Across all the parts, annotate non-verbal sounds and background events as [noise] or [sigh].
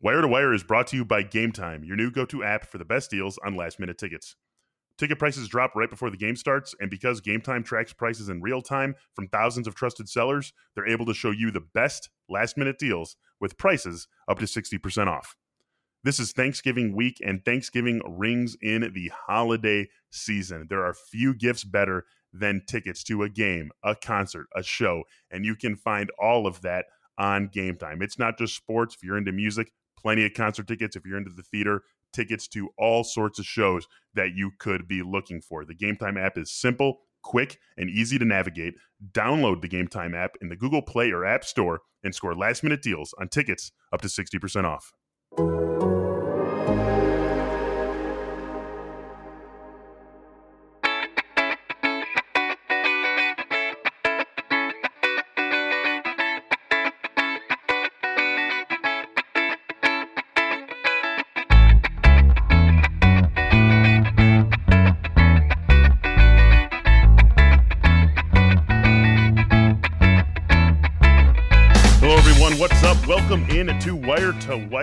Wire to Wire is brought to you by Game Time, your new go to app for the best deals on last minute tickets. Ticket prices drop right before the game starts, and because Game Time tracks prices in real time from thousands of trusted sellers, they're able to show you the best last minute deals with prices up to 60% off. This is Thanksgiving week, and Thanksgiving rings in the holiday season. There are few gifts better than tickets to a game, a concert, a show, and you can find all of that on Game Time. It's not just sports. If you're into music, plenty of concert tickets if you're into the theater, tickets to all sorts of shows that you could be looking for. The Game Time app is simple, quick, and easy to navigate. Download the Game Time app in the Google Play or App Store and score last minute deals on tickets up to 60% off.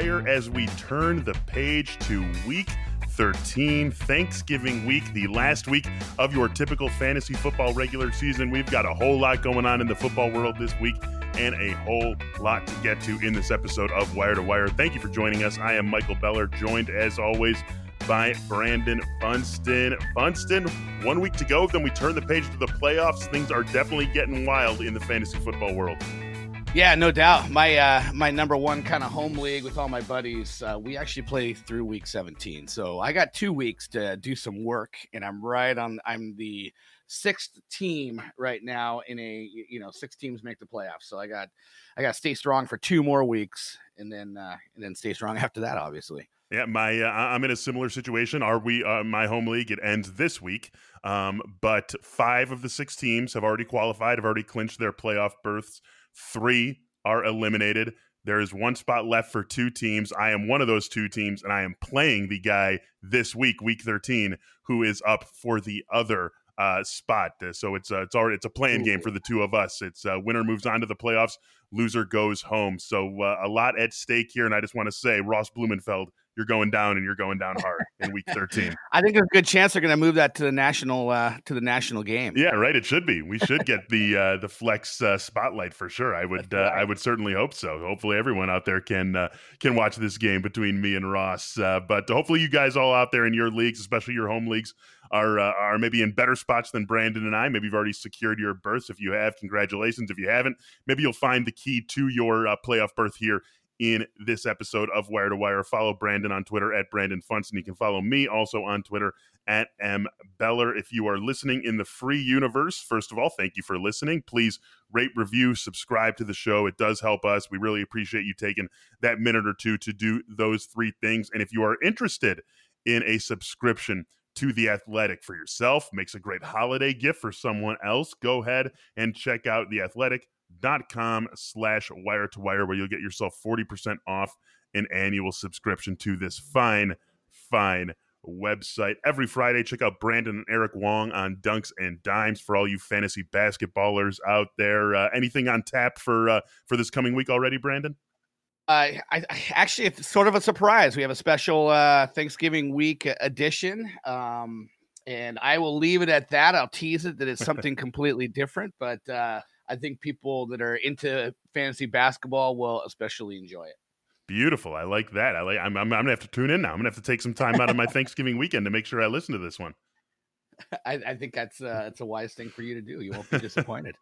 As we turn the page to week 13, Thanksgiving week, the last week of your typical fantasy football regular season. We've got a whole lot going on in the football world this week and a whole lot to get to in this episode of Wire to Wire. Thank you for joining us. I am Michael Beller, joined as always by Brandon Funston. Funston, one week to go, then we turn the page to the playoffs. Things are definitely getting wild in the fantasy football world. Yeah, no doubt. My uh, my number one kind of home league with all my buddies. Uh, we actually play through week 17, so I got two weeks to do some work, and I'm right on. I'm the sixth team right now in a you know six teams make the playoffs. So I got I got to stay strong for two more weeks, and then uh, and then stay strong [laughs] after that, obviously. Yeah, my uh, I'm in a similar situation. Are we? Uh, my home league it ends this week, um, but five of the six teams have already qualified, have already clinched their playoff berths Three are eliminated. There is one spot left for two teams. I am one of those two teams, and I am playing the guy this week, week 13, who is up for the other uh, spot. So it's uh, it's already it's a playing game for the two of us. It's uh, winner moves on to the playoffs, loser goes home. So uh, a lot at stake here, and I just want to say Ross Blumenfeld you're going down and you're going down hard in week 13. [laughs] I think there's a good chance they're going to move that to the national uh, to the national game. Yeah, right. It should be. We should get the uh, the flex uh, spotlight for sure. I would uh, I would certainly hope so. Hopefully, everyone out there can uh, can watch this game between me and Ross. Uh, but hopefully, you guys all out there in your leagues, especially your home leagues, are uh, are maybe in better spots than Brandon and I. Maybe you've already secured your berths. If you have, congratulations. If you haven't, maybe you'll find the key to your uh, playoff berth here in this episode of Wire to Wire. Follow Brandon on Twitter at Brandon Funston. You can follow me also on Twitter at M Beller. If you are listening in the free universe, first of all, thank you for listening. Please rate, review, subscribe to the show. It does help us. We really appreciate you taking that minute or two to do those three things. And if you are interested in a subscription, to the athletic for yourself makes a great holiday gift for someone else go ahead and check out the athletic dot com slash wire to wire where you'll get yourself 40% off an annual subscription to this fine fine website. Every friday check out brandon and eric wong on dunks and dimes for all you fantasy basketballers out there. Uh, anything on tap for uh, for this coming week already brandon? Uh, I, I, actually it's sort of a surprise. We have a special uh, thanksgiving week edition um, and i will leave it at that. I'll tease it that it's [laughs] something completely different but uh, I think people that are into fantasy basketball will especially enjoy it. Beautiful. I like that. I like. I'm, I'm, I'm gonna have to tune in now. I'm gonna have to take some time out of my [laughs] Thanksgiving weekend to make sure I listen to this one. I, I, think that's uh, that's a wise thing for you to do. You won't be [laughs] disappointed.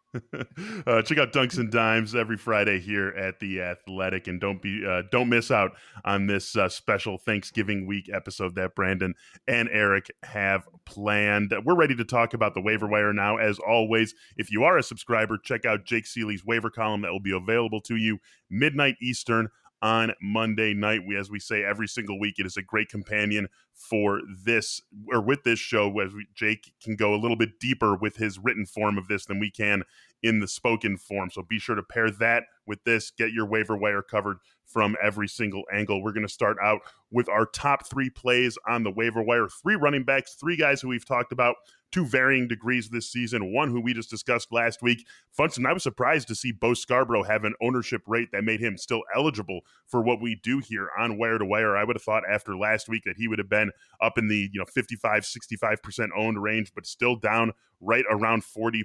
uh, check out Dunks and Dimes every Friday here at the Athletic, and don't be uh, don't miss out on this uh, special Thanksgiving week episode that Brandon and Eric have planned. We're ready to talk about the waiver wire now. As always, if you are a subscriber, check out Jake Ciely's waiver column that will be available to you midnight Eastern on Monday night. We, as we say every single week, it is a great companion for this or with this show, where Jake can go a little bit deeper with his written form of this than we can in the spoken form. So be sure to pair that with this. Get your waiver wire covered from every single angle. We're going to start out with our top three plays on the waiver wire. Three running backs, three guys who we've talked about to varying degrees this season. One who we just discussed last week. Funston, I was surprised to see Bo Scarborough have an ownership rate that made him still eligible for what we do here on wire to wire. I would have thought after last week that he would have been up in the, you know, 55, 65% owned range, but still down right around 40%.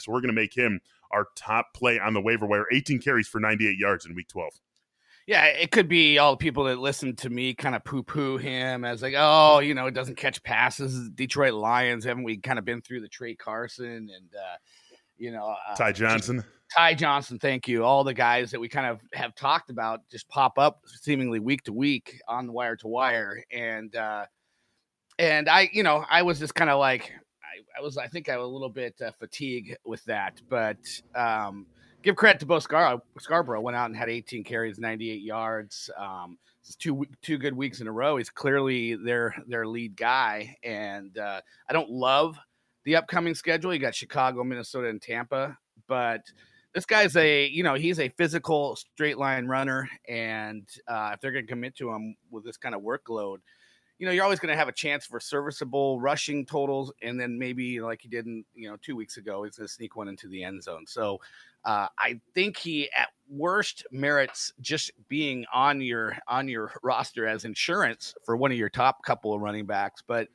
So we're going to make him our top play on the waiver wire. 18 carries for 98 yards in week 12. Yeah, it could be all the people that listen to me kind of poo poo him as like, oh, you know, it doesn't catch passes. Detroit Lions, haven't we kind of been through the Tra Carson and, uh, you know, uh, Ty Johnson? Ty Johnson, thank you. All the guys that we kind of have talked about just pop up seemingly week to week on the wire to wire. And, uh, and I, you know, I was just kind of like, I, I, was, I think I was a little bit uh, fatigued with that, but, um, give credit to both Scar- Scarborough went out and had 18 carries, 98 yards. Um, two two good weeks in a row. He's clearly their their lead guy, and uh, I don't love the upcoming schedule. You got Chicago, Minnesota, and Tampa, but this guy's a you know he's a physical straight line runner, and uh, if they're going to commit to him with this kind of workload, you know, you're always going to have a chance for serviceable rushing totals, and then maybe like he did, in, you know, two weeks ago, he's going to sneak one into the end zone. So uh, I think he, at worst, merits just being on your on your roster as insurance for one of your top couple of running backs. But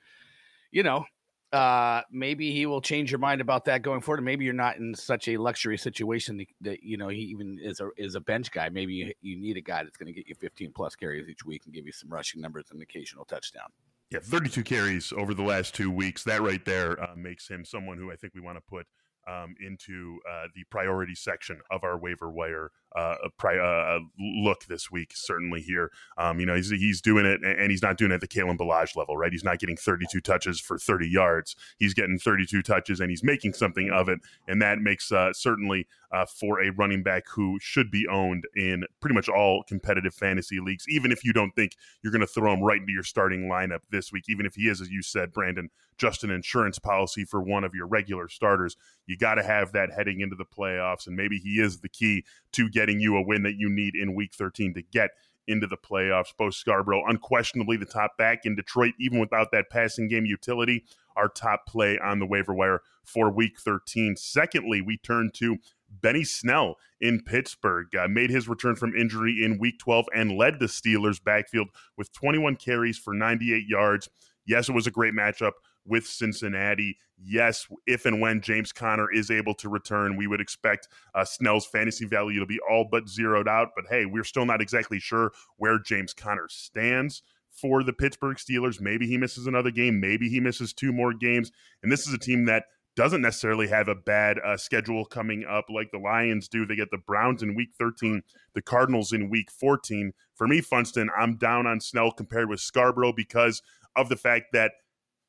you know, uh, maybe he will change your mind about that going forward. Maybe you're not in such a luxury situation that, you know he even is a is a bench guy. Maybe you, you need a guy that's going to get you 15 plus carries each week and give you some rushing numbers and an occasional touchdown. Yeah, 32 carries over the last two weeks. That right there uh, makes him someone who I think we want to put um, into uh, the priority section of our waiver wire uh, uh, look this week. Certainly here, um, you know, he's he's doing it, and he's not doing it at the Kalen Ballage level, right? He's not getting 32 touches for 30 yards. He's getting 32 touches, and he's making something of it, and that makes uh, certainly uh, for a running back who should be owned in pretty much all competitive fantasy leagues. Even if you don't think you're going to throw him right into your starting lineup this week, even if he is, as you said, Brandon, just an insurance policy for one of your regular starters, you got to have that heading into the playoffs, and maybe he is the key to getting getting you a win that you need in week 13 to get into the playoffs. Bo Scarborough, unquestionably the top back in Detroit, even without that passing game utility, our top play on the waiver wire for week 13. Secondly, we turn to Benny Snell in Pittsburgh. Uh, made his return from injury in week 12 and led the Steelers' backfield with 21 carries for 98 yards. Yes, it was a great matchup with Cincinnati. Yes, if and when James Conner is able to return, we would expect uh, Snell's fantasy value to be all but zeroed out. But hey, we're still not exactly sure where James Conner stands for the Pittsburgh Steelers. Maybe he misses another game. Maybe he misses two more games. And this is a team that doesn't necessarily have a bad uh, schedule coming up like the Lions do. They get the Browns in week 13, the Cardinals in week 14. For me, Funston, I'm down on Snell compared with Scarborough because of the fact that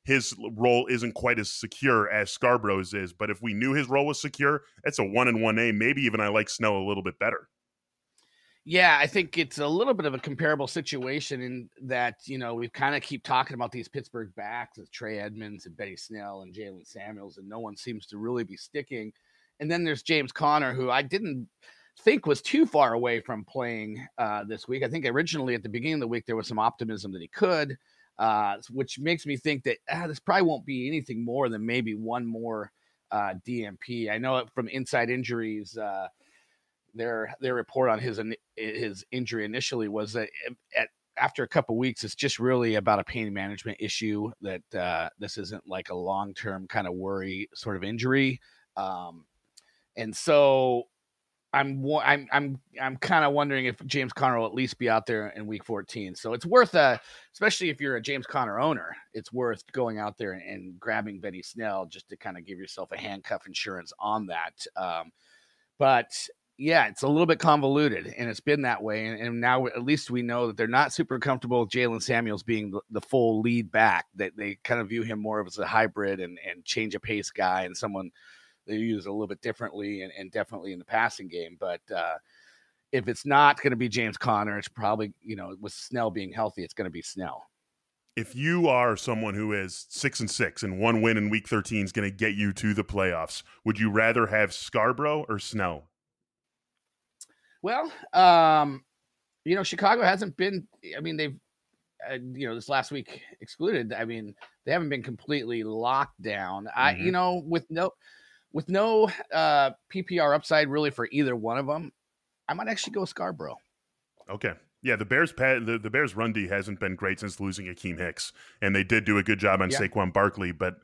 his role isn't quite as secure as Scarborough's is. But if we knew his role was secure, it's a one and one A. Maybe even I like Snell a little bit better. Yeah, I think it's a little bit of a comparable situation in that, you know, we kind of keep talking about these Pittsburgh backs of Trey Edmunds and Benny Snell and Jaylen Samuels, and no one seems to really be sticking. And then there's James Conner, who I didn't think was too far away from playing uh, this week. I think originally at the beginning of the week there was some optimism that he could uh, which makes me think that ah, this probably won't be anything more than maybe one more uh, DNP. I know from Inside Injuries, uh, their their report on his his injury initially was that at after a couple weeks, it's just really about a pain management issue. That uh, this isn't like a long term kind of worry sort of injury. Um, and so I'm I'm I'm I'm kind of wondering if James Conner will at least be out there in Week 14. So it's worth a, especially if you're a James Conner owner, it's worth going out there and, grabbing Benny Snell just to kind of give yourself a handcuff insurance on that. Um, but yeah, it's a little bit convoluted, and it's been that way. And, and now at least we know that they're not super comfortable with Jaylen Samuels being the, the, full lead back. That they kind of view him more of as a hybrid and and change of pace guy and someone they use a little bit differently and, and definitely in the passing game. But uh, if it's not going to be James Conner, it's probably, you know, with Snell being healthy, it's going to be Snell. If you are someone who is six and six and one win in week 13 is going to get you to the playoffs, would you rather have Scarborough or Snell? Well, um, you know, Chicago hasn't been. I mean, they've uh, you know this last week excluded. I mean, they haven't been completely locked down. Mm-hmm. I you know with no with no uh, PPR upside really for either one of them, I might actually go Scarborough. Okay. Yeah, the Bears the, the Bears run D hasn't been great since losing Akiem Hicks, and they did do a good job on yeah. Saquon Barkley, but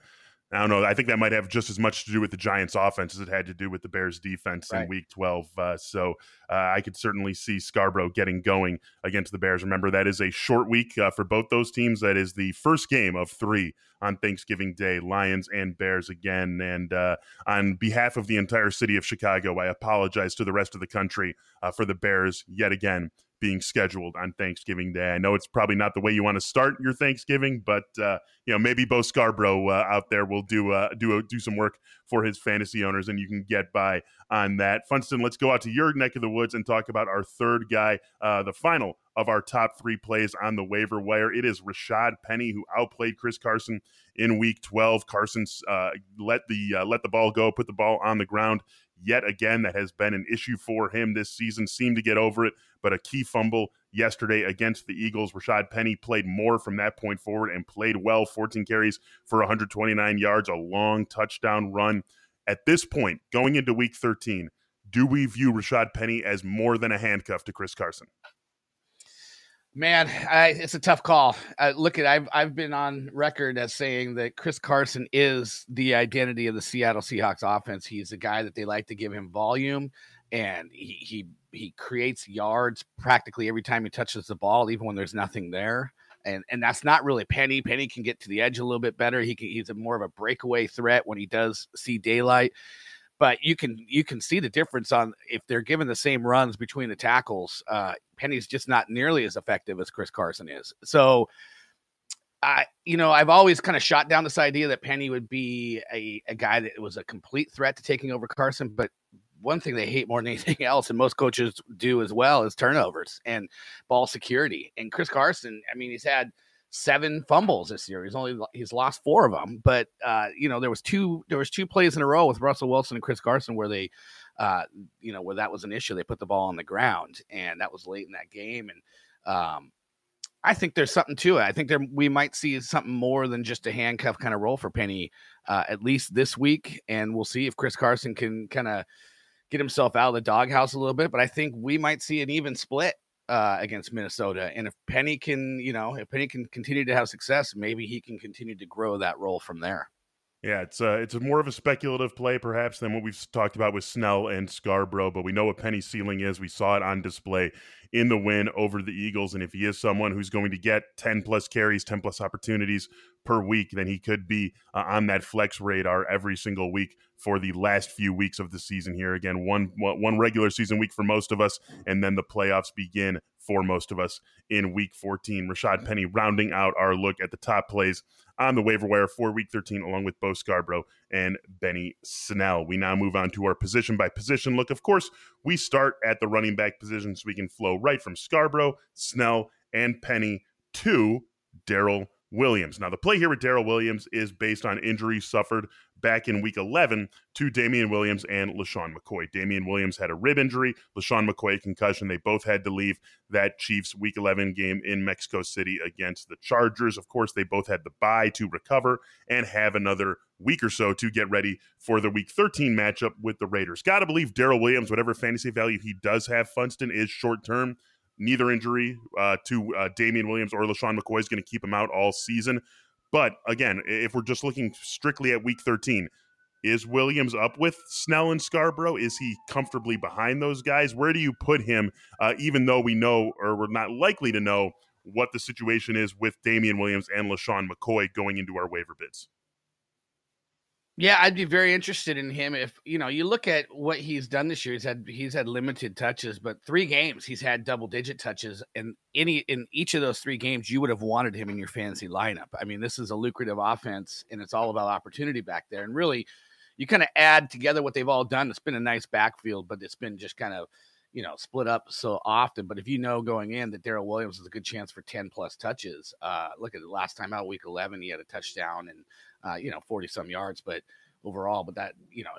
I don't know. I think that might have just as much to do with the Giants' offense as it had to do with the Bears' defense right. in Week 12. Uh, so uh, I could certainly see Scarborough getting going against the Bears. Remember, that is a short week uh, for both those teams. That is the first game of three on Thanksgiving Day, Lions and Bears again. And uh, on behalf of the entire city of Chicago, I apologize to the rest of the country uh, for the Bears yet again being scheduled on Thanksgiving Day. I know it's probably not the way you want to start your Thanksgiving, but uh, you know maybe Bo Scarborough uh, out there will do uh, do do some work for his fantasy owners, and you can get by on that. Funston, let's go out to your neck of the woods and talk about our third guy, uh, the final of our top three plays on the waiver wire. It is Rashad Penny who outplayed Chris Carson in Week 12. Carson's uh, let the uh, let the ball go, put the ball on the ground yet again. That has been an issue for him this season. Seemed to get over it, but a key fumble yesterday against the Eagles. Rashad Penny played more from that point forward and played well 14 carries for 129 yards, a long touchdown run. At this point, going into week 13, do we view Rashad Penny as more than a handcuff to Chris Carson? Man, I, it's a tough call. Uh, look at I've I've been on record as saying that Chris Carson is the identity of the Seattle Seahawks offense. He's a guy that they like to give him volume, and he he he creates yards practically every time he touches the ball, even when there's nothing there. And and that's not really Penny. Penny can get to the edge a little bit better. He can, he's a more of a breakaway threat when he does see daylight but you can you can see the difference on if they're given the same runs between the tackles. Uh, Penny's just not nearly as effective as Chris Carson is. So, I you know I've always kind of shot down this idea that Penny would be a, a guy that was a complete threat to taking over Carson, but one thing they hate more than [laughs] anything else, and most coaches do as well, is turnovers and ball security. And Chris Carson, I mean, he's had seven fumbles this year. He's only he's lost four of them, but uh, you know there was two there was two plays in a row with Russell Wilson and Chris Carson where they, uh, you know, where that was an issue. They put the ball on the ground, and that was late in that game. And um, I think there's something to it. I think there we might see something more than just a handcuff kind of role for Penny, uh, at least this week, and we'll see if Chris Carson can kind of get himself out of the doghouse a little bit. But I think we might see an even split uh, against Minnesota. And if Penny can, you know, if Penny can continue to have success, maybe he can continue to grow that role from there. Yeah, it's uh, it's more of a speculative play perhaps than what we've talked about with Snell and Scarborough, but we know what Penny's ceiling is. We saw it on display in the win over the Eagles, and if he is someone who's going to get ten plus carries, ten plus opportunities per week, then he could be uh, on that flex radar every single week for the last few weeks of the season. Here again, one one regular season week for most of us, and then the playoffs begin for most of us in week 14. Rashad Penny rounding out our look at the top plays on the waiver wire for week 13, along with Bo Scarborough and Benny Snell. We now move on to our position by position look. Of course, we start at the running back position so we can flow right from Scarborough, Snell, and Penny to Darrel Williams. Now, the play here with Darrel Williams is based on injuries suffered back in week 11 to Damien Williams and LeSean McCoy. Damien Williams had a rib injury, LeSean McCoy concussion. They both had to leave that Chiefs week 11 game in Mexico City against the Chargers. Of course, they both had the bye to recover and have another week or so to get ready for the week 13 matchup with the Raiders. Got to believe Darrel Williams, whatever fantasy value he does have, Funston is short term. Neither injury uh, to uh, Damien Williams or LeSean McCoy is going to keep him out all season. But again, if we're just looking strictly at week 13, is Williams up with Snell and Scarborough? Is he comfortably behind those guys? Where do you put him, uh, even though we know or we're not likely to know what the situation is with Damien Williams and LeSean McCoy going into our waiver bids? Yeah, I'd be very interested in him if you know you look at what he's done this year. He's had he's had limited touches, but three games he's had double digit touches, and any in each of those three games you would have wanted him in your fantasy lineup. I mean, this is a lucrative offense, and it's all about opportunity back there. And really, you kind of add together what they've all done. It's been a nice backfield, but it's been just kind of you know split up so often. But if you know going in that Darrel Williams is a good chance for ten plus touches, uh, look at the last time out, week eleven, he had a touchdown and uh, you know, 40 some yards, but overall, but that, you know,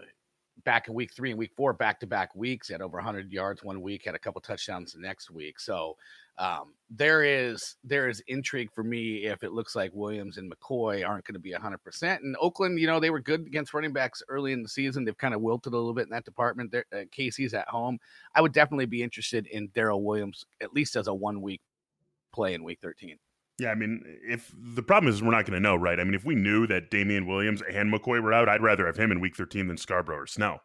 back in week three and week four, back to back weeks. Had over 100 yards one week, had a couple touchdowns the next week. So um, there is there is intrigue for me if it looks like Williams and McCoy aren't going to be 100. percent And Oakland, you know, they were good against running backs early in the season. They've kind of wilted a little bit in that department. They're, uh, KC's at home. I would definitely be interested in Darrel Williams at least as a one week play in week 13. Yeah, I mean, if the problem is we're not going to know, right? I mean, if we knew that Damien Williams and McCoy were out, I'd rather have him in Week 13 than Scarborough or Snell.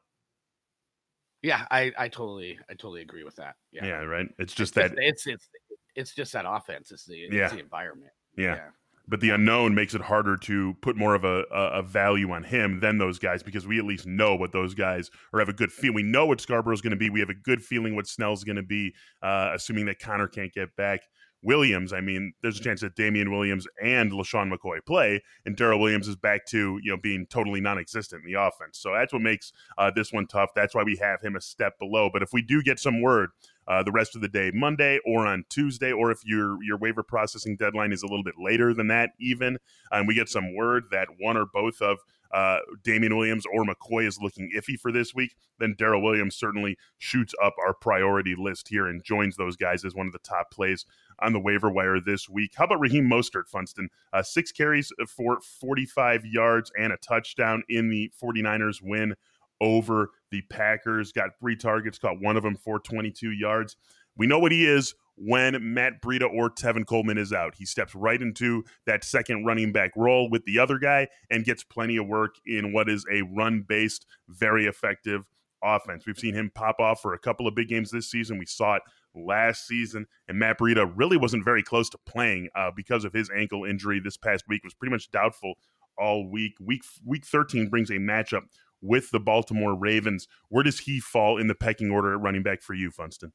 Yeah, I, I totally I totally agree with that. Yeah, yeah right. It's just it's, that it's it's it's just that offense. It's the, it's yeah. the environment. Yeah. yeah. But the unknown makes it harder to put more of a, a, value on him than those guys because we at least know what those guys or have a good feel. We know what Scarborough's going to be. We have a good feeling what Snell's going to be, uh, assuming that Conner can't get back. Williams, I mean, there's a chance that Damien Williams and LeSean McCoy play, and Darrel Williams is back to you know being totally non-existent in the offense. So that's what makes uh, this one tough. That's why we have him a step below. But if we do get some word uh, the rest of the day, Monday or on Tuesday, or if your your waiver processing deadline is a little bit later than that, even, and we get some word that one or both of uh, Damien Williams or McCoy is looking iffy for this week, then Darrel Williams certainly shoots up our priority list here and joins those guys as one of the top plays on the waiver wire this week. How about Raheem Mostert, Funston? Uh, six carries for 45 yards and a touchdown in the 49ers win over the Packers. Got three targets, caught one of them for 22 yards. We know what he is when Matt Breida or Tevin Coleman is out. He steps right into that second running back role with the other guy and gets plenty of work in what is a run based, very effective offense. We've seen him pop off for a couple of big games this season. We saw it last season, and Matt Breida really wasn't very close to playing uh, because of his ankle injury this past week. Was pretty much doubtful all week. Week week 13 brings a matchup with the Baltimore Ravens. Where does he fall in the pecking order at running back for you, Funston?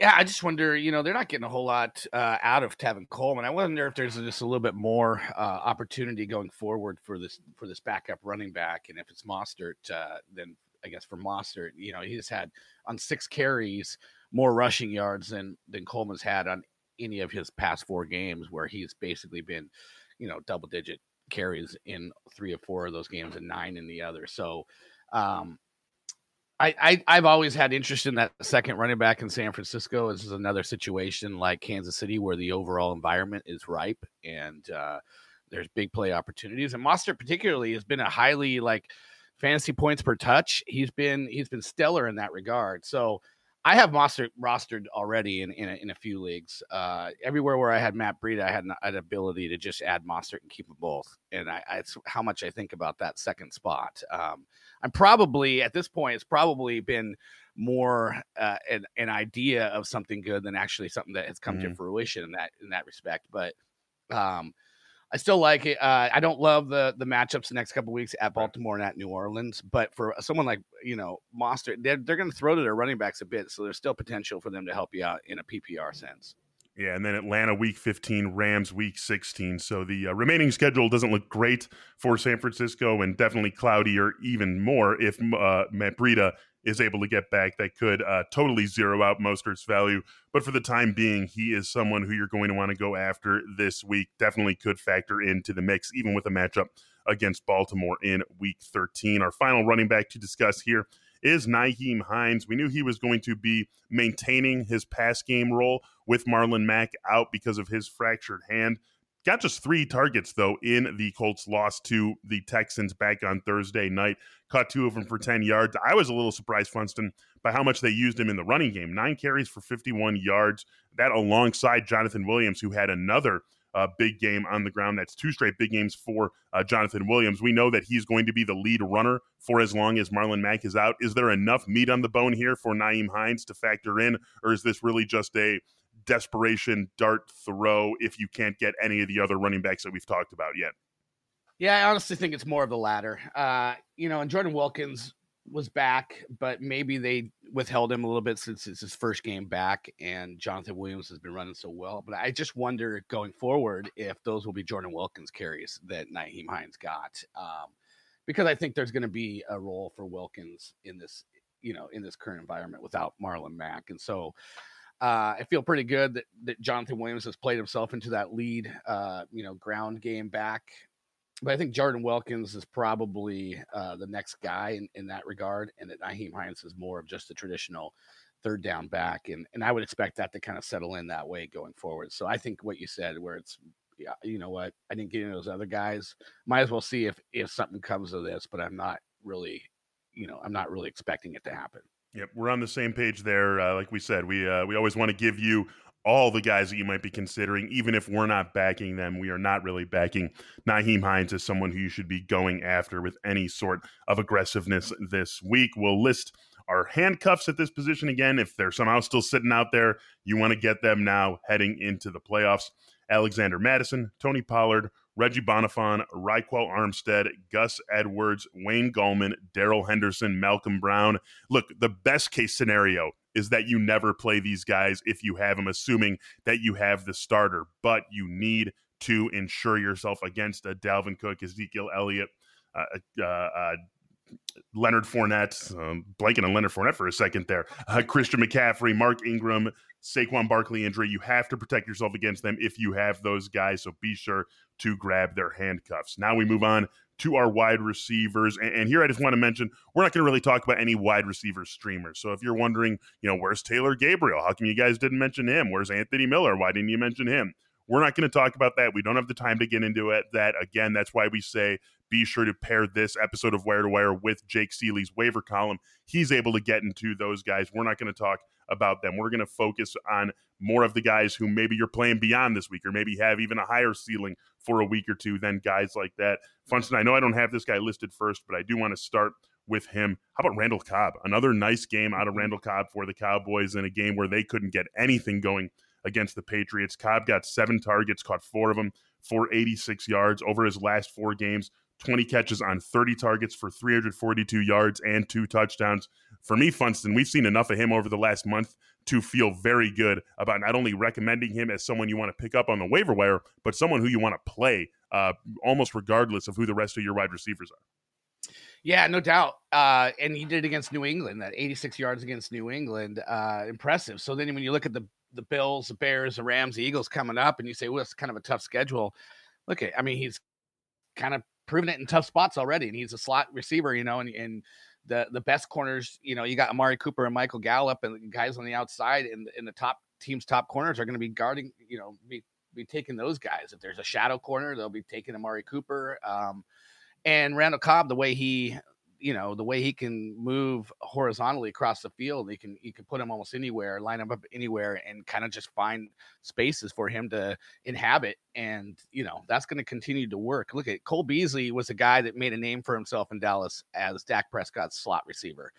Yeah, I just wonder, you know, they're not getting a whole lot uh, out of Tevin Coleman. I wonder if there's just a little bit more uh, opportunity going forward for this for this backup running back, and if it's Mostert, uh, then I guess for Mostert, you know, he's had on six carries more rushing yards than than Coleman's had on any of his past four games, where he's basically been, you know, double digit carries in three or four of those games and nine in the other. So, um, I, I have always had interest in that second running back in San Francisco. This is another situation like Kansas City where the overall environment is ripe and uh, there's big play opportunities. And Mostert particularly has been a highly like fantasy points per touch. He's been he's been stellar in that regard. So I have Mostert rostered already in in a, in a few leagues. Uh, everywhere where I had Matt Breida, I had an, an, ability to just add Mostert and keep them both. And I, I, it's how much I think about that second spot. Um, I'm probably at this point, it's probably been more uh, an, an idea of something good than actually something that has come mm-hmm. to fruition in that in that respect. But um, I still like it. Uh, I don't love the the matchups the next couple weeks at Baltimore and at New Orleans, but for someone like you know Monster, they're they're going to throw to their running backs a bit, so there's still potential for them to help you out in a PPR sense. Yeah, and then Atlanta week 15, Rams week 16. So the uh, remaining schedule doesn't look great for San Francisco and definitely cloudier even more if uh, Matt Breida is able to get back. That could uh, totally zero out Mostert's value. But for the time being, he is someone who you're going to want to go after this week. Definitely could factor into the mix, even with a matchup against Baltimore in week 13. Our final running back to discuss here is Nyheim Hines. We knew he was going to be maintaining his pass game role with Marlon Mack out because of his fractured hand. Got just three targets, though, in the Colts' loss to the Texans back on Thursday night. Caught two of them for 10 yards. I was a little surprised, Funston, by how much they used him in the running game. Nine carries for 51 yards. That alongside Jonathan Williams, who had another uh, big game on the ground. That's two straight big games for uh, Jonathan Williams. We know that he's going to be the lead runner for as long as Marlon Mack is out. Is there enough meat on the bone here for Nyheim Hines to factor in, or is this really just a desperation dart throw if you can't get any of the other running backs that we've talked about yet? Yeah, I honestly think it's more of the latter. Uh, you know, and Jordan Wilkins was back, but maybe they withheld him a little bit since it's his first game back and Jonathan Williams has been running so well. But I just wonder going forward if those will be Jordan Wilkins carries that Nyheim Hines got. Um, because I think there's going to be a role for Wilkins in this, you know, in this current environment without Marlon Mack. And so uh, I feel pretty good that, that Jonathan Williams has played himself into that lead, uh, you know, ground game back but I think Jordan Wilkins is probably uh, the next guy in, in that regard, and that Nyheim Hines is more of just a traditional third down back, and and I would expect that to kind of settle in that way going forward. So I think what you said, where it's yeah, you know what, I didn't get into those other guys. Might as well see if if something comes of this, but I'm not really, you know, I'm not really expecting it to happen. Yep, we're on the same page there. Uh, like we said, we uh, we always want to give you all the guys that you might be considering, even if we're not backing them. We are not really backing Nyheim Hines as someone who you should be going after with any sort of aggressiveness this week. We'll list our handcuffs at this position again. If they're somehow still sitting out there, you want to get them now heading into the playoffs. Alexander Mattison, Tony Pollard, Reggie Bonnafon, Ryquell Armstead, Gus Edwards, Wayne Gallman, Darrell Henderson, Malcolm Brown. Look, the best case scenario is that you never play these guys if you have them, assuming that you have the starter, but you need to insure yourself against a Dalvin Cook, Ezekiel Elliott, uh, uh, uh, Leonard Fournette, um, blanking on Leonard Fournette for a second there, uh, Christian McCaffrey, Mark Ingram, Saquon Barkley injury. You have to protect yourself against them if you have those guys. So be sure to grab their handcuffs. Now we move on to our wide receivers. And, and here I just want to mention we're not going to really talk about any wide receiver streamers. So if you're wondering, you know, where's Taylor Gabriel? How come you guys didn't mention him? Where's Anthony Miller? Why didn't you mention him? We're not going to talk about that. We don't have the time to get into it. That again, that's why we say be sure to pair this episode of Wire to Wire with Jake Ciely's waiver column. He's able to get into those guys. We're not going to talk about them. We're going to focus on more of the guys who maybe you're playing beyond this week or maybe have even a higher ceiling for a week or two than guys like that. Funston, I know I don't have this guy listed first, but I do want to start with him. How about Randall Cobb? Another nice game out of mm-hmm. Randall Cobb for the Cowboys in a game where they couldn't get anything going against the Patriots. Cobb got seven targets, caught four of them for 86 yards over his last four games. 20 catches on 30 targets for 342 yards and two touchdowns. For me, Funston, we've seen enough of him over the last month to feel very good about not only recommending him as someone you want to pick up on the waiver wire, but someone who you want to play uh, almost regardless of who the rest of your wide receivers are. Yeah, no doubt. Uh, and he did against New England, that 86 yards against New England. Uh, impressive. So then when you look at the the Bills, the Bears, the Rams, the Eagles coming up, and you say, well, it's kind of a tough schedule. Look at, I mean, he's kind of proven it in tough spots already, and he's a slot receiver, you know, and, and the the best corners, you know, you got Amari Cooper and Michael Gallup, and guys on the outside, and in the top team's top corners are going to be guarding, you know, be be taking those guys. If there's a shadow corner, they'll be taking Amari Cooper. Um, and Randall Cobb, the way he you know the way he can move horizontally across the field he can he can put him almost anywhere line him up anywhere and kind of just find spaces for him to inhabit and you know that's going to continue to work. Look at cole beasley was a guy that made a name for himself in dallas as dak prescott's slot receiver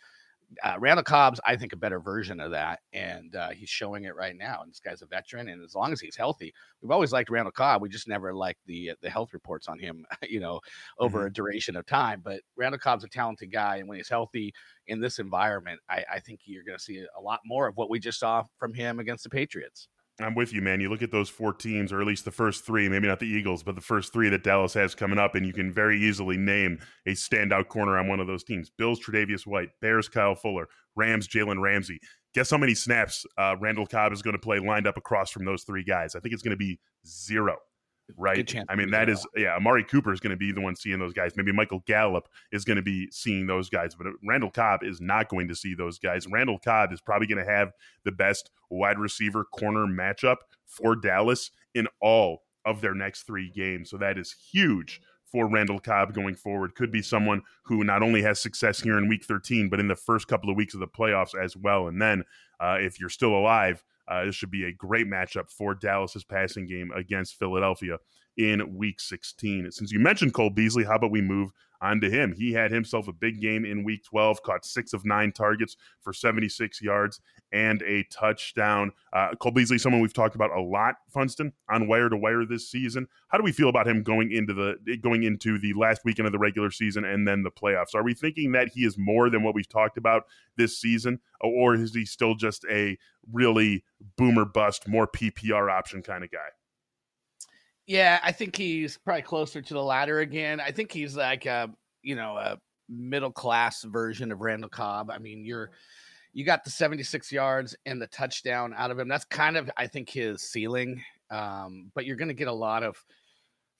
uh, Randall Cobb's, I think, a better version of that, and uh, he's showing it right now. And this guy's a veteran, and as long as he's healthy, we've always liked Randall Cobb. We just never liked the uh, the health reports on him, [laughs] you know, over mm-hmm. a duration of time. But Randall Cobb's a talented guy, and when he's healthy in this environment, I, I think you're going to see a lot more of what we just saw from him against the Patriots. I'm with you, man. You look at those four teams, or at least the first three, maybe not the Eagles, but the first three that Dallas has coming up, and you can very easily name a standout corner on one of those teams. Bills, Tre'Davious White, Bears, Kyle Fuller, Rams, Jalen Ramsey. Guess how many snaps uh, Randall Cobb is going to play lined up across from those three guys? I think it's going to be zero right? I mean, that is yeah. Amari Cooper is going to be the one seeing those guys. Maybe Michael Gallup is going to be seeing those guys, but Randall Cobb is not going to see those guys. Randall Cobb is probably going to have the best wide receiver corner matchup for Dallas in all of their next three games. So that is huge for Randall Cobb going forward. Could be someone who not only has success here in Week 13, but in the first couple of weeks of the playoffs as well. And then uh, if you're still alive uh, this should be a great matchup for Dallas's passing game against Philadelphia in Week 16. Since you mentioned Cole Beasley, how about we move on to him? He had himself a big game in Week 12, caught six of nine targets for 76 yards and a touchdown. Uh, Cole Beasley, someone we've talked about a lot, Funston, on wire to wire this season. How do we feel about him going into the going into the last weekend of the regular season and then the playoffs? Are we thinking that he is more than what we've talked about this season, or is he still just a really boomer bust, more PPR option kind of guy? Yeah, I think he's probably closer to the latter again. I think he's like a you know a middle class version of Randall Cobb. I mean, you're you got the 76 yards and the touchdown out of him. That's kind of, I think, his ceiling. Um, but you're going to get a lot of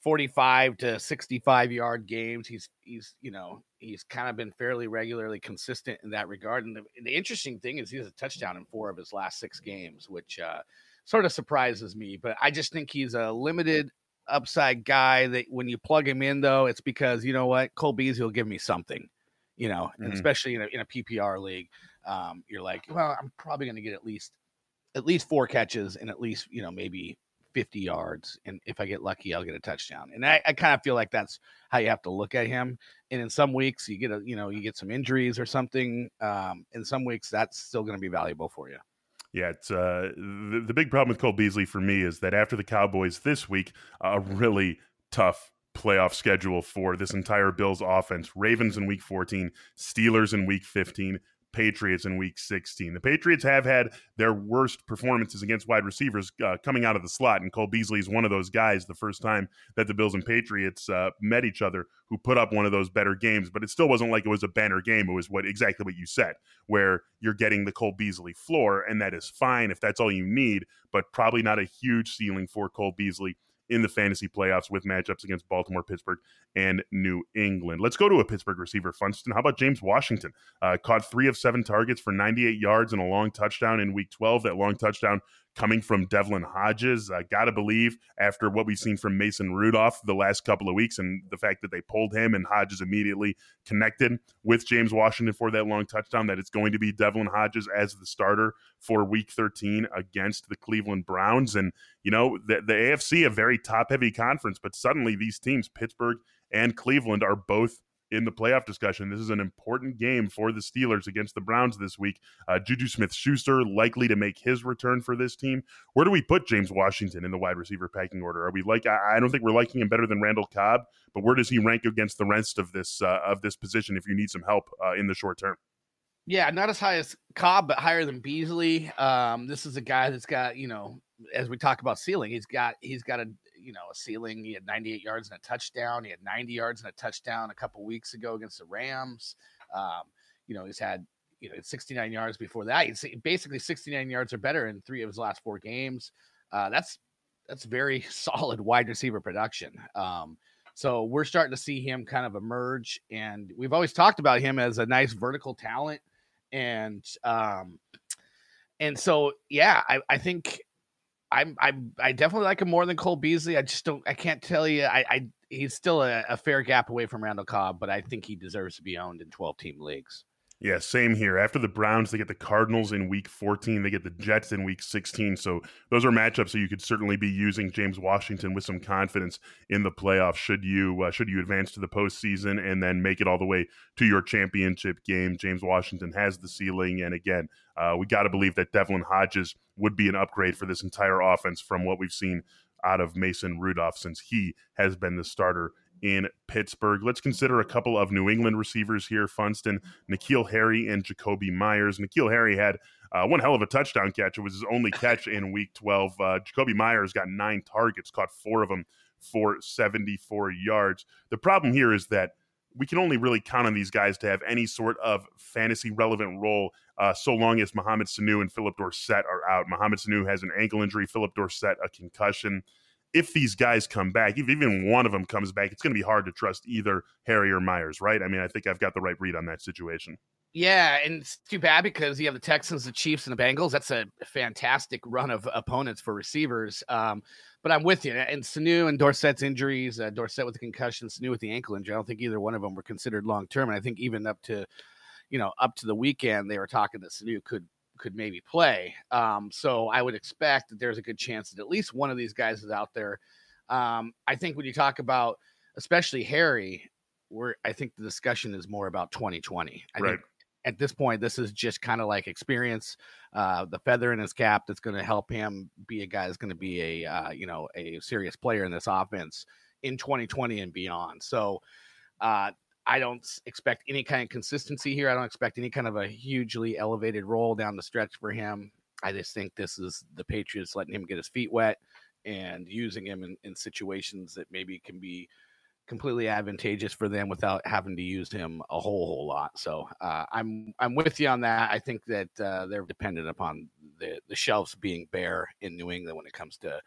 45 to 65 yard games. He's he's you know he's kind of been fairly regularly consistent in that regard. And the, the, interesting thing is he has a touchdown in four of his last six games, which uh, sort of surprises me. But I just think he's a limited upside guy. That when you plug him in, though, it's because you know what Cole Beasley will give me something, you know, mm-hmm. especially in a, in a PPR league, um, you're like, well, I'm probably going to get at least at least four catches and at least you know maybe 50 yards. And if I get lucky, I'll get a touchdown. And I, I kind of feel like that's how you have to look at him. And in some weeks, you get a, you know, you get some injuries or something. Um, in some weeks, that's still going to be valuable for you. Yeah, it's uh, the, the big problem with Cole Beasley for me is that after the Cowboys this week, a really tough playoff schedule for this entire Bills offense. Ravens in week 14, Steelers in week 15, Patriots in week 16. The Patriots have had their worst performances against wide receivers uh, coming out of the slot, and Cole Beasley is one of those guys the first time that the Bills and Patriots uh, met each other who put up one of those better games, but it still wasn't like it was a banner game. It was what exactly what you said, where you're getting the Cole Beasley floor, and that is fine if that's all you need, but probably not a huge ceiling for Cole Beasley in the fantasy playoffs with matchups against Baltimore, Pittsburgh, and New England. Let's go to a Pittsburgh receiver, Funston. How about James Washington? Uh, caught three of seven targets for 98 yards and a long touchdown in week 12. That long touchdown coming from Devlin Hodges. I got to believe after what we've seen from Mason Rudolph the last couple of weeks and the fact that they pulled him and Hodges immediately connected with James Washington for that long touchdown, that it's going to be Devlin Hodges as the starter for week 13 against the Cleveland Browns. And, you know, the, the AFC, a very top heavy conference, but suddenly these teams, Pittsburgh and Cleveland, are both in the playoff discussion. This is an important game for the Steelers against the Browns this week. Uh, Juju Smith Schuster likely to make his return for this team. Where do we put James Washington in the wide receiver packing order? Are we like, I, I don't think we're liking him better than Randall Cobb, but where does he rank against the rest of this, uh, of this position if you need some help uh, in the short term? Yeah, not as high as Cobb, but higher than Beasley. Um, this is a guy that's got, you know, as we talk about ceiling, he's got he's got a you know a ceiling. He had 98 yards and a touchdown. He had 90 yards and a touchdown a couple weeks ago against the Rams. Um, you know, he's had you know 69 yards before that. He's basically 69 yards or better in three of his last four games. Uh, that's that's very [laughs] solid wide receiver production. Um, so we're starting to see him kind of emerge, and we've always talked about him as a nice vertical talent, and um, and so yeah, I, I think I'm I I definitely like him more than Cole Beasley. I just don't I can't tell you I, I he's still a, a, fair gap away from Randall Cobb, but I think he deserves to be owned in 12 team leagues. Yeah, same here. After the Browns, they get the Cardinals in week 14. They get the Jets in week 16. So those are matchups that you could certainly be using James Washington with some confidence in the playoffs. Should you uh, should you advance to the postseason and then make it all the way to your championship game? James Washington has the ceiling, and again, uh, we got to believe that Devlin Hodges would be an upgrade for this entire offense from what we've seen out of Mason Rudolph since he has been the starter in Pittsburgh. Let's consider a couple of New England receivers here Funston, N'Keal Harry, and Jakobi Meyers. N'Keal Harry had uh, one hell of a touchdown catch. It was his only catch in week 12. Uh, Jakobi Meyers got nine targets, caught four of them for 74 yards. The problem here is that we can only really count on these guys to have any sort of fantasy relevant role uh, so long as Mohamed Sanu and Phillip Dorsett are out. Mohamed Sanu has an ankle injury, Phillip Dorsett a concussion if these guys come back, if even one of them comes back, it's going to be hard to trust either Harry or Meyers, right? I mean, I think I've got the right read on that situation. Yeah, and it's too bad because you have the Texans, the Chiefs, and the Bengals. That's a fantastic run of opponents for receivers. Um, but I'm with you. And Sanu and Dorsett's injuries, uh, Dorsett with the concussion, Sanu with the ankle injury. I don't think either one of them were considered long term. And I think even up to, you know, up to the weekend, they were talking that Sanu could could maybe play. Um, so I would expect that there's a good chance that at least one of these guys is out there. Um, I think when you talk about, especially Harry, where I think the discussion is more about 2020. I right. think at this point, this is just kind of like experience, uh, the feather in his cap that's going to help him be a guy that's going to be a uh, you know a serious player in this offense in 2020 and beyond. So uh, I don't expect any kind of consistency here. I don't expect any kind of a hugely elevated role down the stretch for him. I just think this is the Patriots letting him get his feet wet and using him in, in situations that maybe can be completely advantageous for them without having to use him a whole whole lot. So uh, I'm I'm with you on that. I think that uh, they're dependent upon the the shelves being bare in New England when it comes to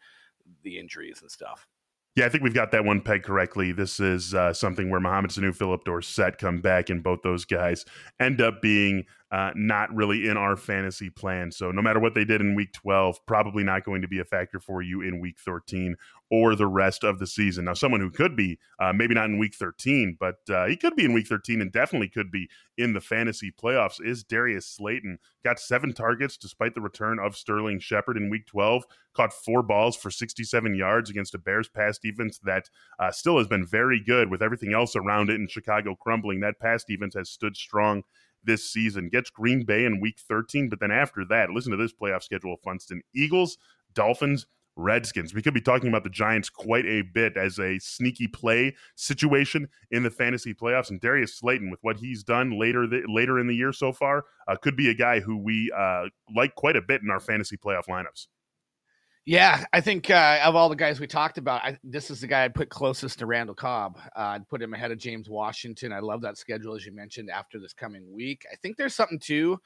the injuries and stuff. Yeah, I think we've got that one pegged correctly. This is uh, something where Mohamed Sanu, Phillip Dorsett come back, and both those guys end up being uh, not really in our fantasy plan. So no matter what they did in week 12, probably not going to be a factor for you in week 13 or the rest of the season. Now, someone who could be, uh, maybe not in week 13, but uh, he could be in week 13 and definitely could be in the fantasy playoffs is Darius Slayton. Got seven targets despite the return of Sterling Shepard in week 12, caught four balls for 67 yards against a Bears pass defense that uh, still has been very good with everything else around it in Chicago crumbling. That pass defense has stood strong this season. Gets Green Bay in week 13, but then after that, listen to this playoff schedule, Funston Eagles, Dolphins, Redskins. We could be talking about the Giants quite a bit as a sneaky play situation in the fantasy playoffs. And Darius Slayton, with what he's done later later in the year so far, uh, could be a guy who we uh, like quite a bit in our fantasy playoff lineups. Yeah, I think uh, of all the guys we talked about, I, this is the guy I'd put closest to Randall Cobb. Uh, I'd put him ahead of James Washington. I love that schedule, as you mentioned, after this coming week. I think there's something to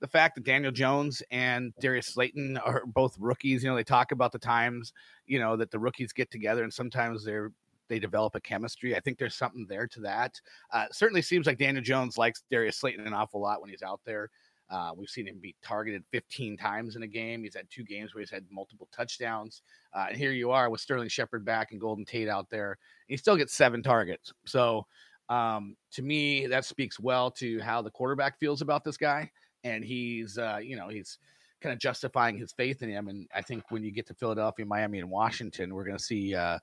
the fact that Daniel Jones and Darius Slayton are both rookies. You know, they talk about the times, you know, that the rookies get together and sometimes they're they develop a chemistry. I think there's something there to that. Uh, certainly seems like Daniel Jones likes Darius Slayton an awful lot when he's out there. Uh, we've seen him be targeted 15 times in a game. He's had two games where he's had multiple touchdowns. Uh, and here you are with Sterling Shepard back and Golden Tate out there. he still gets seven targets. So um, to me, that speaks well to how the quarterback feels about this guy. And he's, uh, you know, he's kind of justifying his faith in him. And I think when you get to Philadelphia, Miami, and Washington, we're going to see uh,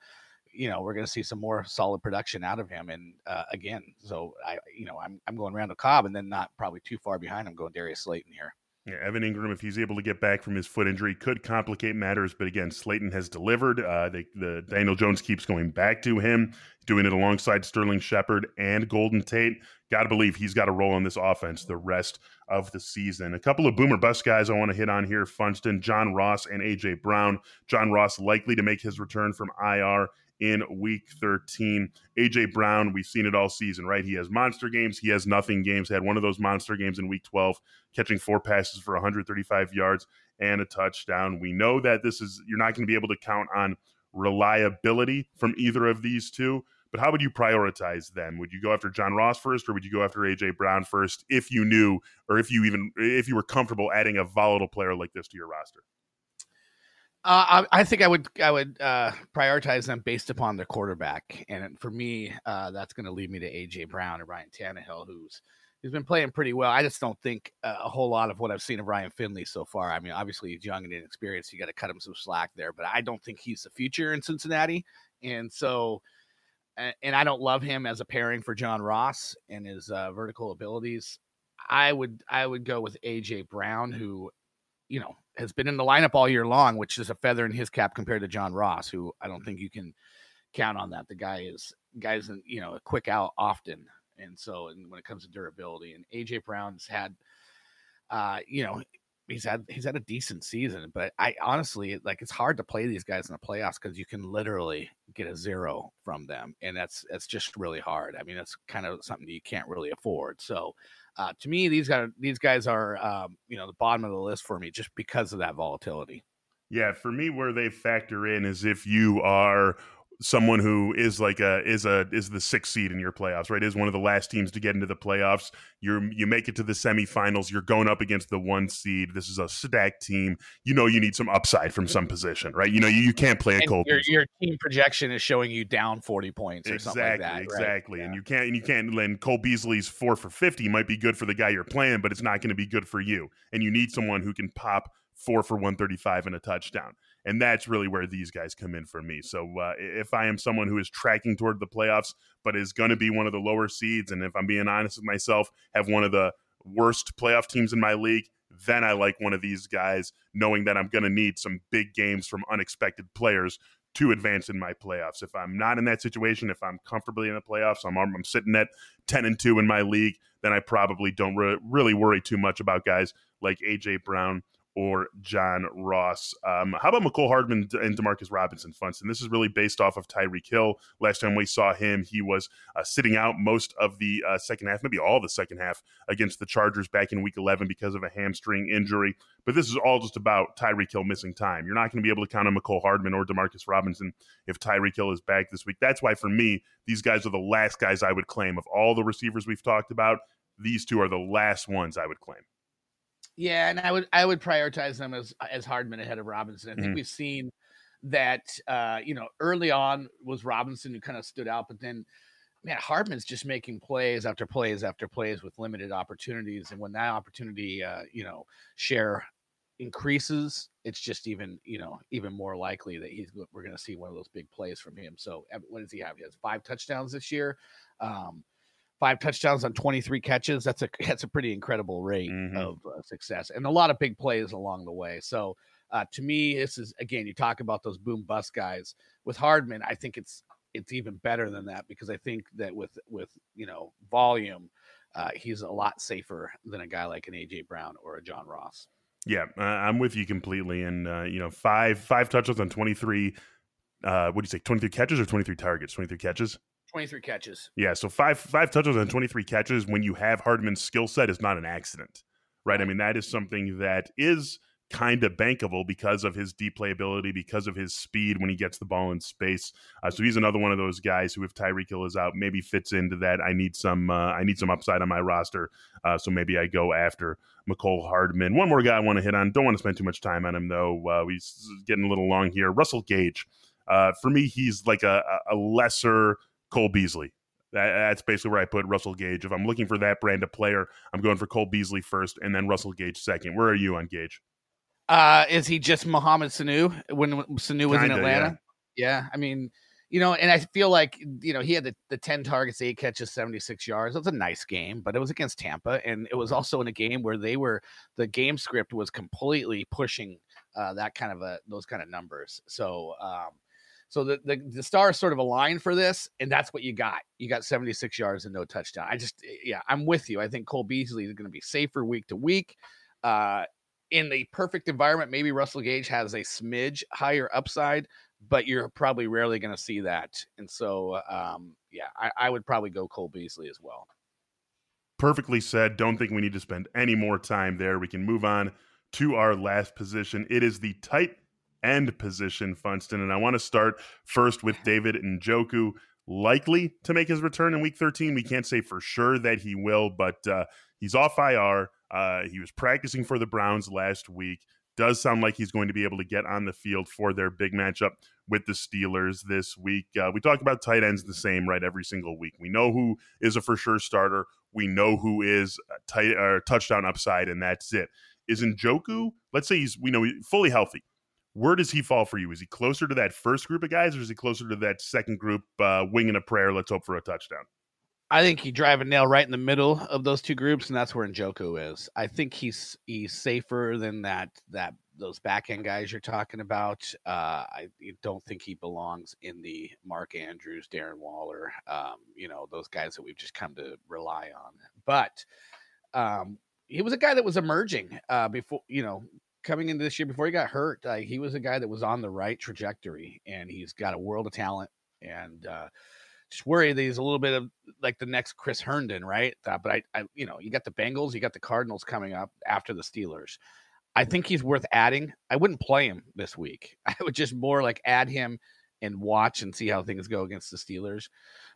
you know we're going to see some more solid production out of him. And uh, again, so I you know I'm I'm going Randall Cobb, and then not probably too far behind. I'm going Darius Slayton here. Yeah, Evan Engram, if he's able to get back from his foot injury, could complicate matters. But again, Slayton has delivered. Uh, they, the Daniel Jones keeps going back to him, doing it alongside Sterling Shepard and Golden Tate. Got to believe he's got a role in this offense the rest of the season. A couple of boomer bust guys I want to hit on here: Funston, John Ross, and AJ Brown. John Ross likely to make his return from IR in week 13. AJ Brown, we've seen it all season, right? He has monster games, he has nothing games. Had one of those monster games in week 12, catching four passes for 135 yards and a touchdown. We know that this is you're not going to be able to count on reliability from either of these two. But how would you prioritize them? Would you go after John Ross first, or would you go after AJ Brown first if you knew, or if you even if you were comfortable adding a volatile player like this to your roster? Uh, I, I, think I would I would uh, prioritize them based upon their quarterback, and for me, uh, that's going to lead me to AJ Brown and Ryan Tannehill, who's who's been playing pretty well. I just don't think uh, a whole lot of what I've seen of Ryan Finley so far. I mean, obviously he's young and inexperienced. You got to cut him some slack there, but I don't think he's the future in Cincinnati, and so. And I don't love him as a pairing for John Ross and his uh, vertical abilities. I would I would go with AJ Brown, who you know, has been in the lineup all year long, which is a feather in his cap compared to John Ross, who I don't think you can count on that. The guy is guys, you know, a quick out often, and so and when it comes to durability, and AJ Brown's had, uh, you know, he's had he's had a decent season, but I honestly like it's hard to play these guys in the playoffs because you can literally get a zero from them, and that's that's just really hard. I mean, that's kind of something you can't really afford. So uh, to me, these guys these guys are um, you know the bottom of the list for me just because of that volatility. Yeah, for me, where they factor in is if you are someone who is like a is a is the sixth seed in your playoffs, right? Is one of the last teams to get into the playoffs. You're you make it to the semifinals. You're going up against the one seed. This is a stacked team. You know you need some upside from some position, right? You know you, you can't play a cold. Your, your, team projection is showing you down forty points or exactly, something like that. Exactly, right? and yeah. you can't and you can't. And Cole Beasley's four for fifty might be good for the guy you're playing, but it's not going to be good for you. And you need someone who can pop four for 135 and a touchdown. And that's really where these guys come in for me. So uh, if I am someone who is tracking toward the playoffs, but is going to be one of the lower seeds, and if I'm being honest with myself, have one of the worst playoff teams in my league, then I like one of these guys, knowing that I'm going to need some big games from unexpected players to advance in my playoffs. If I'm not in that situation, if I'm comfortably in the playoffs, I'm, I'm sitting at 10 and 2 in my league, then I probably don't re- really worry too much about guys like AJ Brown or John Ross. Um, how about Mecole Hardman and Demarcus Robinson, Funston? This is really based off of Tyreek Hill. Last time we saw him, he was uh, sitting out most of the uh, second half, maybe all the second half against the Chargers back in week 11 because of a hamstring injury. But this is all just about Tyreek Hill missing time. You're not going to be able to count on Mecole Hardman or Demarcus Robinson if Tyreek Hill is back this week. That's why, for me, these guys are the last guys I would claim. Of all the receivers we've talked about, these two are the last ones I would claim. Yeah, and I would I would prioritize them as as Hardman ahead of Robinson. I think mm-hmm. we've seen that uh, you know early on was Robinson who kind of stood out, but then man, Hardman's just making plays after plays after plays with limited opportunities, and when that opportunity uh, you know share increases, it's just even you know even more likely that he's we're going to see one of those big plays from him. So what does he have? He has five touchdowns this year. Um, five touchdowns on 23 catches. That's a [laughs] that's a pretty incredible rate mm-hmm. of uh, success, and a lot of big plays along the way. So uh, to me, this is again, you talk about those boom bust guys with Hardman. I think it's it's even better than that because I think that with with you know volume, uh, he's a lot safer than a guy like an AJ Brown or a John Ross. Yeah, uh, I'm with you completely. And uh, you know, five five touchdowns on 23. Uh, what do you say? 23 catches or 23 targets? 23 catches. 23 catches. Yeah, so five five touchdowns and 23 catches when you have Hardman's skill set is not an accident, right? I mean, that is something that is kind of bankable because of his deep playability, because of his speed when he gets the ball in space. Uh, so he's another one of those guys who, if Tyreek Hill is out, maybe fits into that. I need some uh, I need some upside on my roster, uh, so maybe I go after Mecole Hardman. One more guy I want to hit on. Don't want to spend too much time on him though. Uh, he's getting a little long here. Russell Gage. Uh, for me, he's like a, a lesser Cole Beasley. That, that's basically where I put Russell Gage. If I'm looking for that brand of player, I'm going for Cole Beasley first, and then Russell Gage second. Where are you on Gage? Uh, is he just Mohamed Sanu when Sanu was Kinda, in Atlanta? Yeah. yeah. I mean, you know, and I feel like you know he had the, the ten targets, eight catches, seventy six yards. It was a nice game, but it was against Tampa, and it was also in a game where they were the game script was completely pushing uh, that kind of a those kind of numbers. So um, so the, the, the stars sort of aligned for this, and that's what you got. You got 76 yards and no touchdown. I just, eh, yeah, I'm with you. I think Cole Beasley is going to be safer week to week. Uh, in the perfect environment, maybe Russell Gage has a smidge higher upside, but you're probably rarely going to see that. And so, um, yeah, I, I would probably go Cole Beasley as well. Perfectly said. Don't think we need to spend any more time there. We can move on to our last position. It is the tight end position, Funston. And I want to start first with David Njoku, likely to make his return in week 13. We can't say for sure that he will, but uh, he's off IR. Uh, he was practicing for the Browns last week. Does sound like he's going to be able to get on the field for their big matchup with the Steelers this week. Uh, we talk about tight ends the same, right? Every single week. We know who is a for sure starter. We know who is tight, or touchdown upside, and that's it. Is Njoku, let's say he's we know he's fully healthy where does he fall for you? Is he closer to that first group of guys, or is he closer to that second group, uh, winging a prayer? Let's hope for a touchdown. I think you drive a nail right in the middle of those two groups, and that's where Njoku is. I think he's he's safer than that that those back end guys you're talking about. Uh, I don't think he belongs in the Mark Andrews, Darren Waller, um, you know, those guys that we've just come to rely on. But um, he was a guy that was emerging uh, before, you know, coming into this year before he got hurt, uh, he was a guy that was on the right trajectory, and he's got a world of talent. And uh, just worried that he's a little bit of like the next Chris Herndon, right? Uh, but I, I, you know, you got the Bengals, you got the Cardinals coming up after the Steelers. I think he's worth adding. I wouldn't play him this week. [laughs] I would just more like add him and watch and see how things go against the Steelers.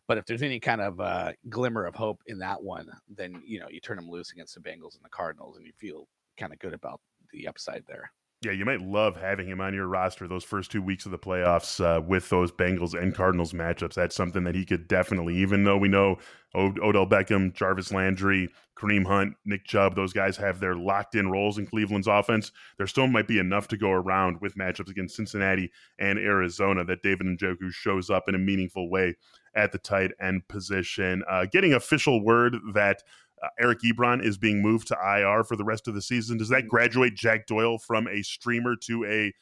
But if there's any kind of uh, glimmer of hope in that one, then you know you turn him loose against the Bengals and the Cardinals, and you feel kind of good about the upside there. Yeah, you might love having him on your roster those first two weeks of the playoffs uh, with those Bengals and Cardinals matchups. That's something that he could definitely, even though we know Od- Odell Beckham, Jarvis Landry, Kareem Hunt, Nick Chubb, those guys have their locked in roles in Cleveland's offense. There still might be enough to go around with matchups against Cincinnati and Arizona that David Njoku shows up in a meaningful way at the tight end position. Uh, getting official word that uh, Eric Ebron is being moved to IR for the rest of the season. Does that mm. graduate Jack Doyle from a streamer to a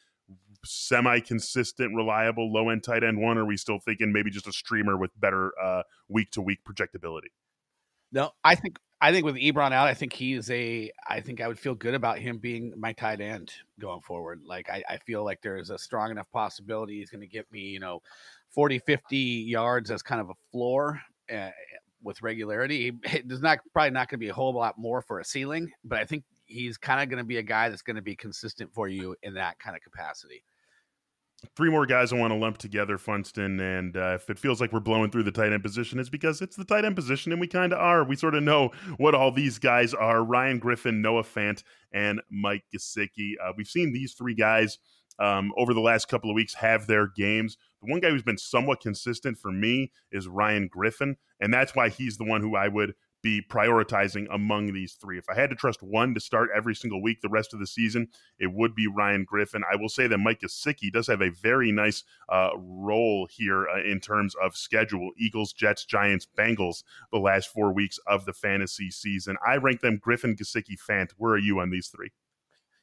semi consistent, reliable low end tight end one? Or are we still thinking maybe just a streamer with better week to week projectability? No, I think I think with Ebron out, I think he is a. I think I would feel good about him being my tight end going forward. Like I, I feel like there's a strong enough possibility he's going to get me, you know, 40, 50 yards as kind of a floor uh, with regularity. [laughs] There's not probably not going to be a whole lot more for a ceiling, but I think he's kind of going to be a guy that's going to be consistent for you in that kind of capacity three more guys I want to lump together, Funston. And uh, if it feels like we're blowing through the tight end position, it's because it's the tight end position, and we kind of are. We sort of know what all these guys are Ryan Griffin, Noah Fant, and Mike Gesicki. Uh, we've seen these three guys um, over the last couple of weeks have their games. One guy who's been somewhat consistent for me is Ryan Griffin, and that's why he's the one who I would be prioritizing among these three. If I had to trust one to start every single week the rest of the season, it would be Ryan Griffin. I will say that Mike Gesicki does have a very nice uh, role here uh, in terms of schedule. Eagles, Jets, Giants, Bengals, the last four weeks of the fantasy season. I rank them Griffin, Gesicki, Fant. Where are you on these three?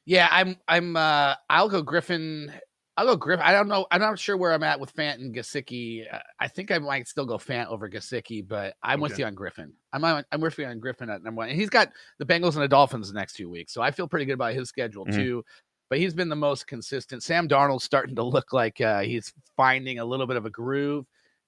Yeah, I'm. I'm. uh I'll go Griffin I'll go Griff. I don't know. I'm not sure where I'm at with Fant and Gesicki. Uh, I think I might still go Fant over Gesicki, but I'm okay. with you on Griffin. I'm on, I'm with you on Griffin at number one. And he's got the Bengals and the Dolphins the next two weeks, so I feel pretty good about his schedule mm-hmm. too. But he's been the most consistent. Sam Darnold's starting to look like uh, he's finding a little bit of a groove.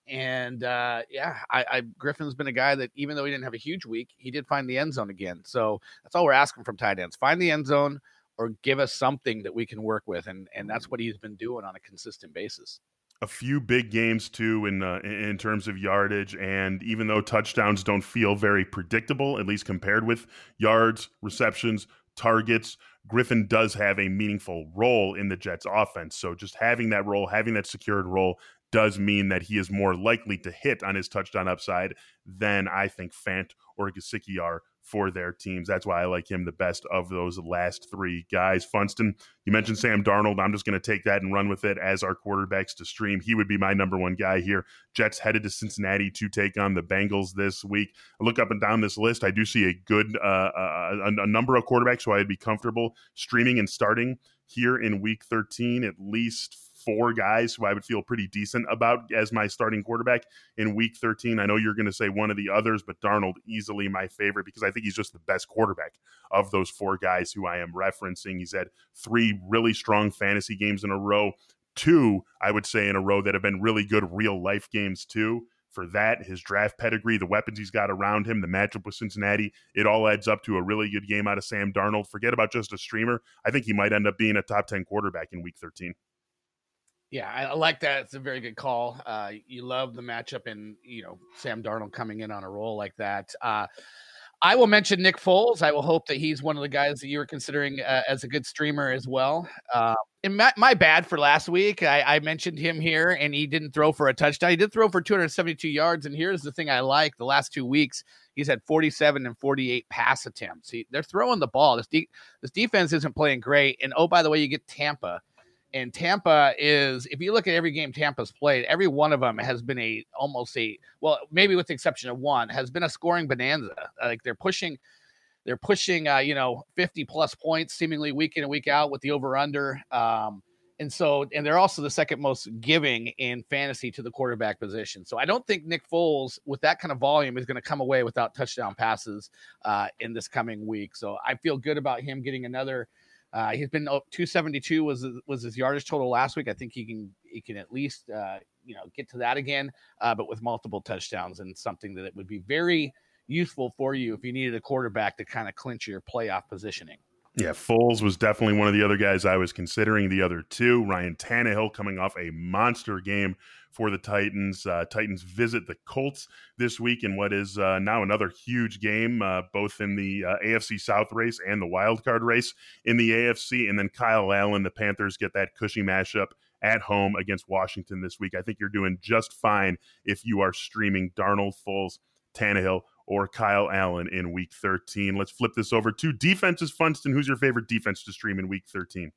And uh, yeah, I, I, Griffin's been a guy that even though he didn't have a huge week, he did find the end zone again. So that's all we're asking from tight ends: find the end zone or give us something that we can work with and and that's what he's been doing on a consistent basis. A few big games too in uh, in terms of yardage and even though touchdowns don't feel very predictable at least compared with yards receptions targets Griffin does have a meaningful role in the Jets offense. So just having that role having that secured role does mean that he is more likely to hit on his touchdown upside than I think Fant or Gesicki are for their teams. That's why I like him the best of those last three guys. Funston, you mentioned Sam Darnold. I'm just going to take that and run with it as our quarterbacks to stream. He would be my number one guy here. Jets headed to Cincinnati to take on the Bengals this week. I look up and down this list. I do see a good uh, uh a, a number of quarterbacks who I'd be comfortable streaming and starting here in week 13, at least four guys who I would feel pretty decent about as my starting quarterback in week 13. I know you're going to say one of the others, but Darnold easily my favorite because I think he's just the best quarterback of those four guys who I am referencing. He's had three really strong fantasy games in a row, two, I would say, in a row that have been really good real life games, too for that, his draft pedigree, the weapons he's got around him, the matchup with Cincinnati, it all adds up to a really good game out of Sam Darnold. Forget about just a streamer. I think he might end up being a top 10 quarterback in week 13. Yeah, I like that. It's a very good call. Uh, you love the matchup and, you know, Sam Darnold coming in on a roll like that. Uh, I will mention Nick Foles. I will hope that he's one of the guys that you were considering uh, as a good streamer as well. Uh, and my, my, bad for last week. I, I, mentioned him here, and he didn't throw for a touchdown. He did throw for 272 yards. And here's the thing I like: the last two weeks, he's had 47 and 48 pass attempts. He, they're throwing the ball. This, de- this defense isn't playing great. And oh, by the way, you get Tampa and Tampa is, if you look at every game Tampa's played, every one of them has been a almost a well, maybe with the exception of one, has been a scoring bonanza. Like they're pushing, they're pushing, uh, you know, fifty plus points seemingly week in and week out with the over under. Um, and so, and they're also the second most giving in fantasy to the quarterback position. So I don't think Nick Foles, with that kind of volume, is going to come away without touchdown passes uh, in this coming week. So I feel good about him getting another uh, he's been 272 was was his yardage total last week. I think he can he can at least uh, you know get to that again, uh, but with multiple touchdowns and something that it would be very useful for you if you needed a quarterback to kind of clinch your playoff positioning. Yeah, Foles was definitely one of the other guys I was considering. The other two, Ryan Tannehill coming off a monster game for the Titans. Uh, Titans visit the Colts this week in what is uh, now another huge game, uh, both in the uh, AFC South race and the wild card race in the AFC. And then Kyle Allen, the Panthers get that cushy mashup at home against Washington this week. I think you're doing just fine if you are streaming Darnold, Foles, Tannehill, or Kyle Allen in week 13. Let's flip this over to defenses. Funston, who's your favorite defense to stream in week 13?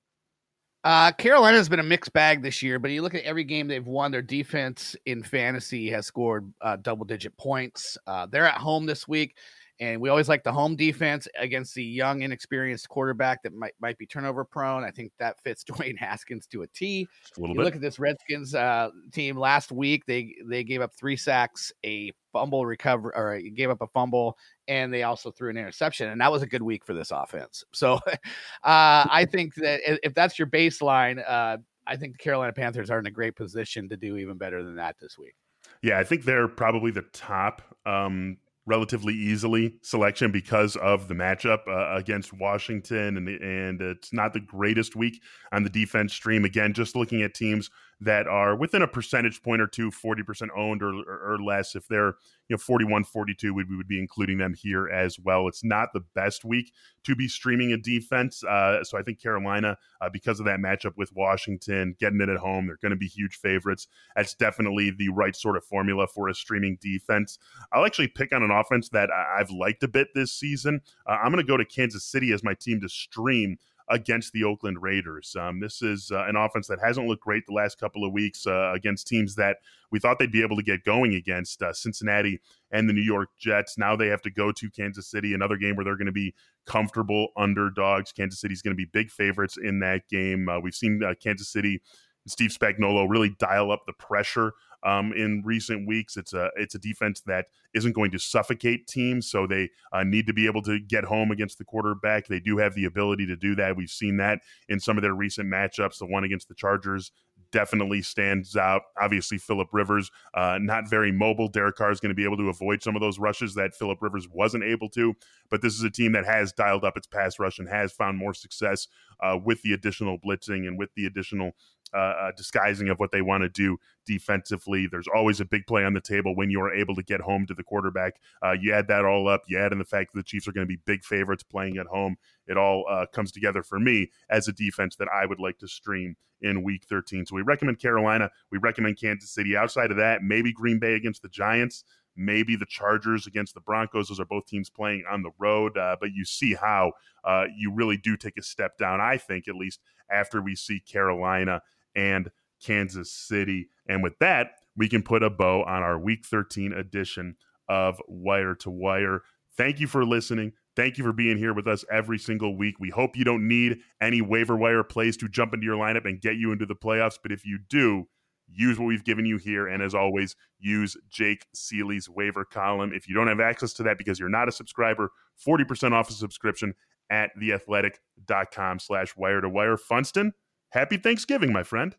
Uh, Carolina's been a mixed bag this year, but you look at every game they've won, their defense in fantasy has scored uh, double digit points. Uh, they're at home this week. And we always like the home defense against the young, inexperienced quarterback that might might be turnover prone. I think that fits [laughs] Dwayne Haskins to a T. A little you bit. Look at this Redskins uh, team last week. They they gave up three sacks, a fumble recover, or gave up a fumble and they also threw an interception, and that was a good week for this offense. [laughs] So uh, I think that if that's your baseline, uh, I think the Carolina Panthers are in a great position to do even better than that this week. Yeah, I think they're probably the top um, relatively easily selection because of the matchup uh, against Washington, and and it's not the greatest week on the defense stream. Again, just looking at teams that are within a percentage point or two, 40% owned or, or, or less. If they're you know 41 42 we, we, would be including them here as well. It's not the best week to be streaming a defense uh, so i think carolina uh, because of that matchup with washington getting it at home they're going to be huge favorites. That's definitely the right sort of formula for a streaming defense. I'll actually pick on an offense that i've liked a bit this season. Uh, i'm going to go to kansas city as my team to stream against the Oakland Raiders. Um, this is uh, an offense that hasn't looked great the last couple of weeks uh, against teams that we thought they'd be able to get going against uh, Cincinnati and the New York Jets. Now they have to go to Kansas City, another game where they're going to be comfortable underdogs. Kansas City's going to be big favorites in that game. Uh, we've seen uh, Kansas City. And Steve Spagnuolo really dial up the pressure um, in recent weeks. It's a it's a defense that isn't going to suffocate teams, so they uh, need to be able to get home against the quarterback. They do have the ability to do that. We've seen that in some of their recent matchups. The one against the Chargers definitely stands out. Obviously, Philip Rivers, uh, not very mobile. Derek Carr is going to be able to avoid some of those rushes that Philip Rivers wasn't able to. But this is a team that has dialed up its pass rush and has found more success uh, with the additional blitzing and with the additional uh, uh, disguising of what they want to do defensively. There's always a big play on the table when you are able to get home to the quarterback. Uh, you add that all up, you add in the fact that the Chiefs are going to be big favorites playing at home. It all uh, comes together for me as a defense that I would like to stream in week 13. So we recommend Carolina. We recommend Kansas City. Outside of that, maybe Green Bay against the Giants maybe the Chargers against the Broncos. Those are both teams playing on the road, uh, but you see how uh, you really do take a step down, I think, at least after we see Carolina and Kansas City. And with that, we can put a bow on our Week 13 edition of Wire to Wire. Thank you for listening. Thank you for being here with us every single week. We hope you don't need any waiver wire plays to jump into your lineup and get you into the playoffs. But if you do, use what we've given you here. And as always, use Jake Ciely's waiver column. If you don't have access to that because you're not a subscriber, 40% off a subscription at theathletic.com slash wire to wire. Funston, happy Thanksgiving, my friend.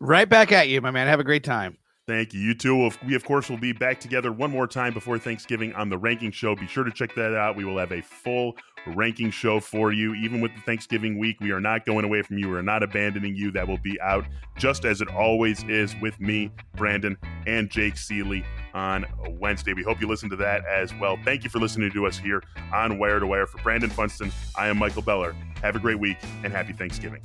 Right back at you, my man. Have a great time. Thank you. You too. We, of course, will be back together one more time before Thanksgiving on the ranking show. Be sure to check that out. We will have a full ranking show for you. Even with the Thanksgiving week, we are not going away from you. We are not abandoning you. That will be out just as it always is with me, Brandon, and Jake Ciely on Wednesday. We hope you listen to that as well. Thank you for listening to us here on Wire to Wire. For Brandon Funston, I am Michael Beller. Have a great week and happy Thanksgiving.